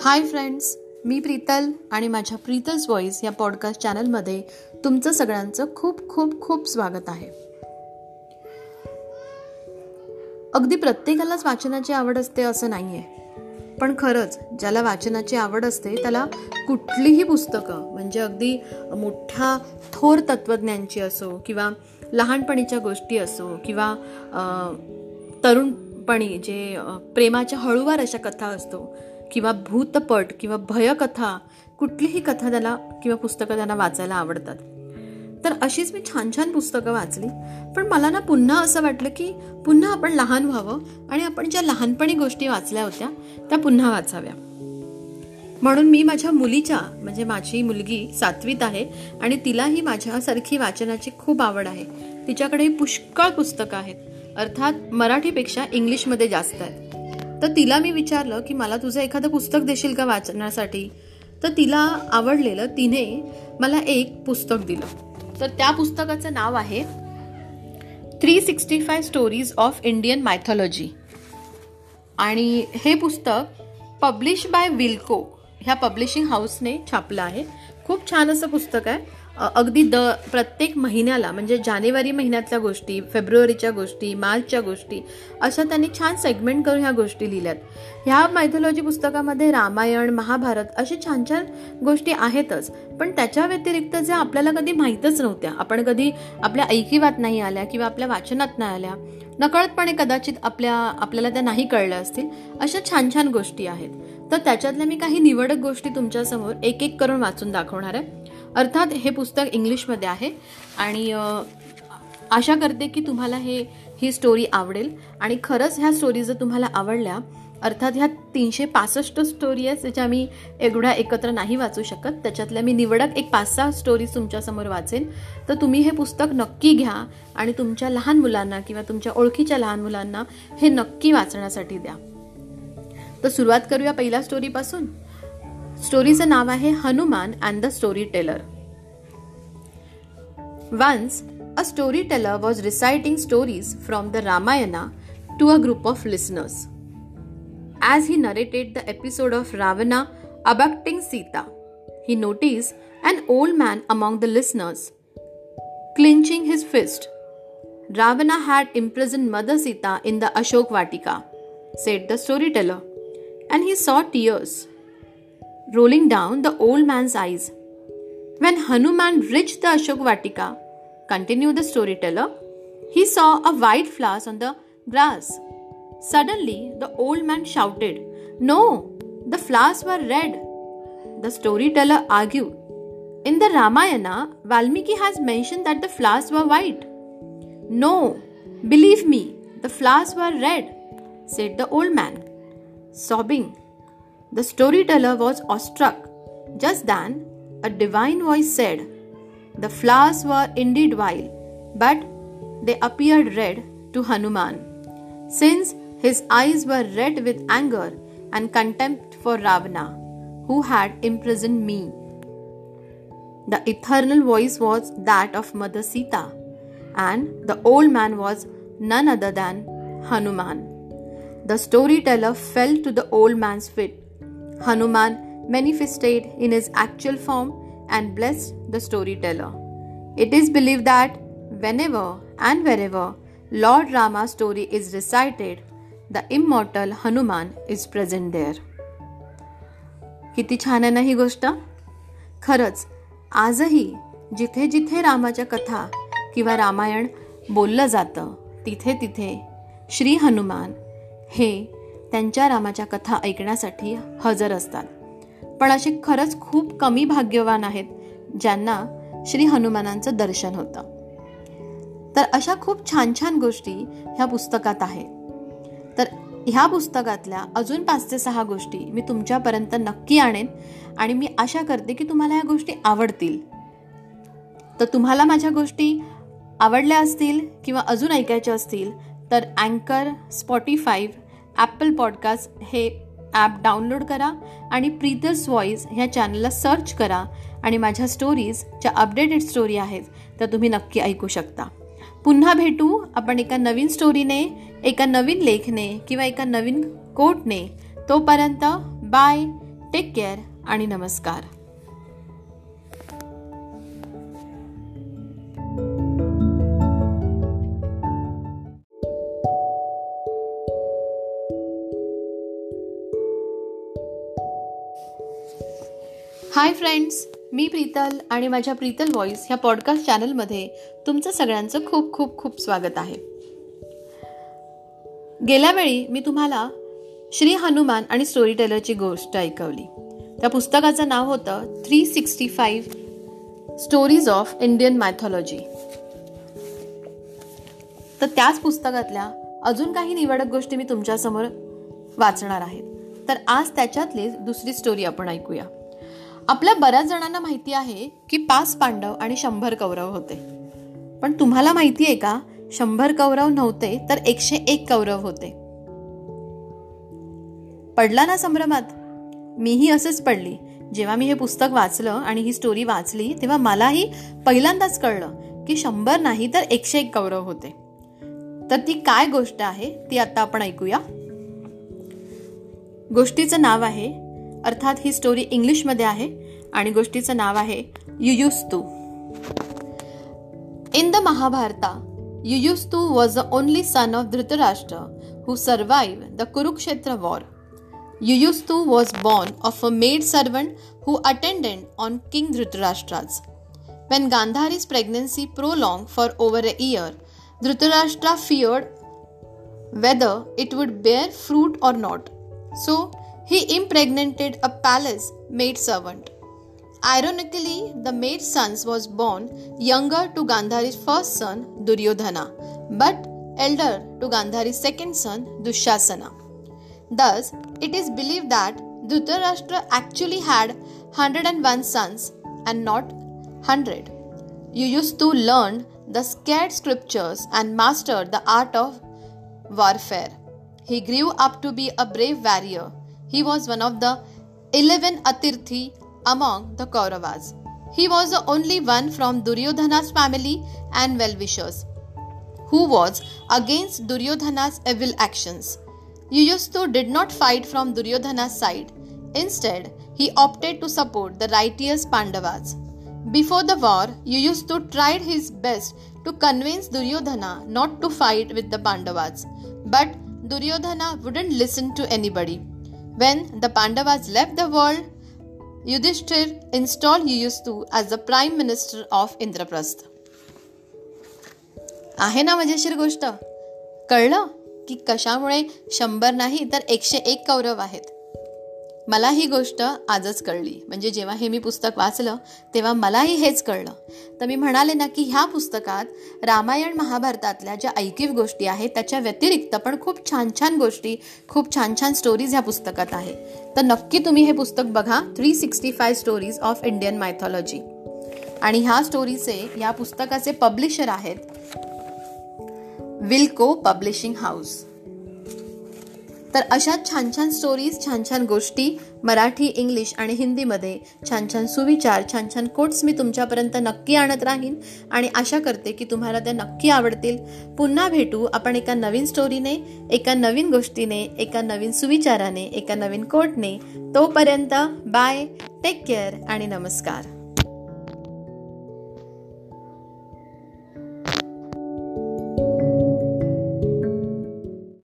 Hi friends मी प्रीतल आणि माझ्या प्रीतल्स voice या पॉडकास्ट चॅनलमध्ये तुमचं सगळ्यांचं खूप खूप खूप स्वागत आहे. अगदी प्रत्येकालाच वाचनाची आवड असते असं नाही आहे पण खरंच ज्याला वाचनाची आवड असते त्याला कुठलीही पुस्तकं म्हणजे अगदी मोठ्या थोर तत्त्वज्ञांची असो किंवा लहानपणीच्या गोष्टी असो किंवा तरुणपणी जे प्रेमाच्या हळूवार अशा कथा असतो किंवा भूतपट किंवा भयकथा कुठलीही कथा त्याला किंवा पुस्तकं त्यांना वाचायला आवडतात. तर अशीच मी छान छान पुस्तकं वाचली. पण मला ना पुन्हा असं वाटलं की पुन्हा आपण लहान व्हावं आणि आपण ज्या लहानपणी गोष्टी वाचल्या होत्या त्या पुन्हा वाचाव्या. म्हणून मी माझ्या मुलीच्या म्हणजे माझी मुलगी सातवीत आहे आणि तिलाही माझ्यासारखी वाचनाची खूप आवड आहे. तिच्याकडे पुष्कळ पुस्तकं आहेत. अर्थात मराठीपेक्षा इंग्लिशमध्ये जास्त आहेत. तर तिला मी विचारलं की मला तुझं एखादं पुस्तक देशील का वाचण्यासाठी तर तिला आवडलेलं तिने मला एक पुस्तक दिलं. तर त्या पुस्तकाचं नाव आहे three sixty five stories of Indian mythology आणि हे पुस्तक पब्लिश बाय विल्को ह्या पब्लिशिंग हाऊसने छापलं आहे. खूप छान असं पुस्तक आहे. अगदी द प्रत्येक महिन्याला म्हणजे जानेवारी महिन्यातल्या गोष्टी फेब्रुवारीच्या गोष्टी मार्चच्या गोष्टी अशा त्यांनी छान सेगमेंट करून ह्या गोष्टी लिहिल्यात. ह्या मायथोलॉजी पुस्तकामध्ये रामायण महाभारत असे छान छान गोष्टी आहेतच. पण त्याच्या व्यतिरिक्त ज्या आपल्याला कधी माहीतच नव्हत्या आपण कधी आपल्या ऐकिवात नाही आल्या किंवा आपल्या वाचनात नाही आल्या नकळतपणे कदाचित आपल्या आपल्याला त्या नाही कळल्या असतील अशा छान छान गोष्टी आहेत. तर त्याच्यातल्या मी काही निवडक गोष्टी तुमच्यासमोर एक एक करून वाचून दाखवणार आहे. अर्थात हे पुस्तक इंग्लिशमध्ये आहे आणि आशा करते की तुम्हाला हे ही स्टोरी आवडेल. आणि खरंच ह्या स्टोरी जर तुम्हाला आवडल्या अर्थात ह्या तीनशे पासष्ट स्टोरी आहेत ज्या मी एवढ्या एकत्र नाही वाचू शकत त्याच्यातल्या मी निवडक एक पाच सहा स्टोरीज तुमच्यासमोर वाचेन. तर तुम्ही हे पुस्तक नक्की घ्या आणि तुमच्या लहान मुलांना किंवा तुमच्या ओळखीच्या लहान मुलांना हे नक्की वाचण्यासाठी द्या. तर सुरुवात करूया पहिल्या स्टोरीपासून स्टोरीचं नाव आहे Hanuman and the storyteller once a storyteller was reciting stories from the Ramayana to a group of listeners as he narrated the episode of Ravana abducting Sita, he noticed an old man among the listeners, clenching his fist. Ravana had imprisoned Mother Sita in the Ashok Vatika, said the storyteller, and he saw tears rolling down the old man's eyes. When Hanuman reached the Ashok Vatika, continued the storyteller, he saw a white flower on the grass. Suddenly, the old man shouted, No, the flowers were red. The storyteller argued, In the Ramayana, Valmiki has mentioned that the flowers were white. No, believe me, the flowers were red, said the old man. Sobbing, the storyteller was awestruck. Just then, a divine voice said, The flowers were indeed white, but they appeared red to Hanuman, since his eyes were red with anger and contempt for Ravana, who had imprisoned me. The eternal voice was that of Mother Sita, and the old man was none other than Hanuman. The storyteller fell to the old man's feet Hanuman manifested in his actual form and blessed the storyteller. It is believed that whenever and wherever Lord Rama's story is recited, the immortal Hanuman is present there. किती छान आहे ना ही गोष्ट खरंच आजही जिथे जिथे रामाच्या कथा किंवा रामायण बोललं जातं तिथे तिथे श्री हनुमान हे त्यांच्या रामाच्या कथा ऐकण्यासाठी हजर असतात. पण असे खरंच खूप कमी भाग्यवान आहेत ज्यांना श्री हनुमानांचं दर्शन होतं. तर अशा खूप छान छान गोष्टी ह्या पुस्तकात आहेत. तर ह्या पुस्तकातल्या अजून पाच ते सहा गोष्टी मी तुमच्यापर्यंत नक्की आणेन आणि मी आशा करते की तुम्हाला ह्या गोष्टी आवडतील. तर तुम्हाला माझ्या गोष्टी आवडल्या असतील किंवा अजून ऐकायच्या असतील तर अँकर स्पॉटीफाईव्ह ॲपल पॉडकास्ट हे ॲप डाउनलोड करा आणि प्रीतर्स व्हॉईस ह्या चॅनलला सर्च करा आणि माझ्या स्टोरीज ज्या अपडेटेड स्टोरी आहेत त्या तुम्ही नक्की ऐकू शकता. पुन्हा भेटू आपण एका नवीन स्टोरीने एका नवीन लेखने किंवा एका नवीन कोटने तोपर्यंत बाय टेक केअर आणि नमस्कार. हाय फ्रेंड्स मी प्रीतल आणि माझ्या प्रीतल व्हॉइस ह्या पॉडकास्ट चॅनलमध्ये तुमचं सगळ्यांचं खूप खूप खूप स्वागत आहे. गेल्या वेळी मी तुम्हाला श्री हनुमान आणि स्टोरी टेलरची गोष्ट ऐकवली. त्या पुस्तकाचं नाव होतं three sixty five stories of Indian mythology तर त्याच पुस्तकातल्या अजून काही निवडक गोष्टी मी तुमच्यासमोर वाचणार आहेत तर आज त्याच्यातली दुसरी स्टोरी आपण ऐकूया. आपल्या बऱ्याच जणांना माहिती आहे की पाच पांडव आणि शंभर कौरव होते. पण तुम्हाला माहिती आहे का शंभर कौरव नव्हते तर एकशे एक कौरव होते. पडला ना संभ्रमात? मीही असंच पडली. जेव्हा मी हे पुस्तक वाचलं आणि ही स्टोरी वाचली तेव्हा मलाही पहिल्यांदाच कळलं की शंभर नाही तर एकशे एक कौरव होते. तर ती काय गोष्ट आहे ती आता आपण ऐकूया. गोष्टीचं नाव आहे अर्थात ही स्टोरी इंग्लिशमध्ये आहे आणि गोष्टीचं नाव आहे युयुस्तू. In the Mahabharata युयुस्तू was the only son of Dhritarashtra who survive the Kurukshetra war युयुस्तू was born of a made servant who attendant on king धृतराष्ट्राज Wien गांधारीज pregnancy prolonged for over a year धृतराष्ट्रा feared whether it would bear fruit or not. So, he impregnated a palace maid servant. Ironically, the maid son was born younger to Gandhari's first son Duryodhana, but elder to Gandhari's second son Dushasana. Thus, it is believed that Dhritarashtra actually had 101 sons and not 100. You used to learn the scared scriptures and master the art of warfare. He grew up to be a brave warrior he was one of the 11 Atirthi among the Kauravas. He was the only one from Duryodhana's family and well-wishers who was against Duryodhana's evil actions. Yuyustu did not fight from Duryodhana's side. Instead, he opted to support the righteous Pandavas. Before the war, Yuyustu tried his best to convince Duryodhana not to fight with the Pandavas. But Duryodhana wouldn't listen to anybody. When the Pandavas left the world, Yudhishthir installed Yuyustu as the prime minister of Indraprastha. आहे ना मजेशीर गोष्ट कळलं की कशामुळे शंभर नाही तर एकशे एक कौरव आहेत मला ही गोष्ट आजच कळली. म्हणजे जेव्हा हे मी पुस्तक वाचलं तेव्हा मलाही हेच कळलं. तर मी म्हणाले ना की ह्या पुस्तकात रामायण महाभारतातल्या ज्या ऐकीव गोष्टी आहेत त्याच्या व्यतिरिक्त पण खूप छान छान गोष्टी खूप छान छान स्टोरीज ह्या पुस्तकात आहे. तर नक्की तुम्ही हे पुस्तक बघा three sixty five stories of Indian mythology आणि ह्या स्टोरीचे या पुस्तकाचे पब्लिशर आहेत विल्को पब्लिशिंग हाऊस. तर अशा छान छान स्टोरीज छान छान गोष्टी मराठी इंग्लिश आणि हिंदीमध्ये छान छान सुविचार छान छान कोट्स मी तुमच्यापर्यंत नक्की आणत राहीन. आणि आशा करते की तुम्हाला त्या नक्की आवडतील. पुन्हा भेटू आपण एका नवीन स्टोरीने एका नवीन गोष्टीने एका नवीन सुविचाराने एका नवीन कोटने तोपर्यंत बाय टेक केअर आणि नमस्कार.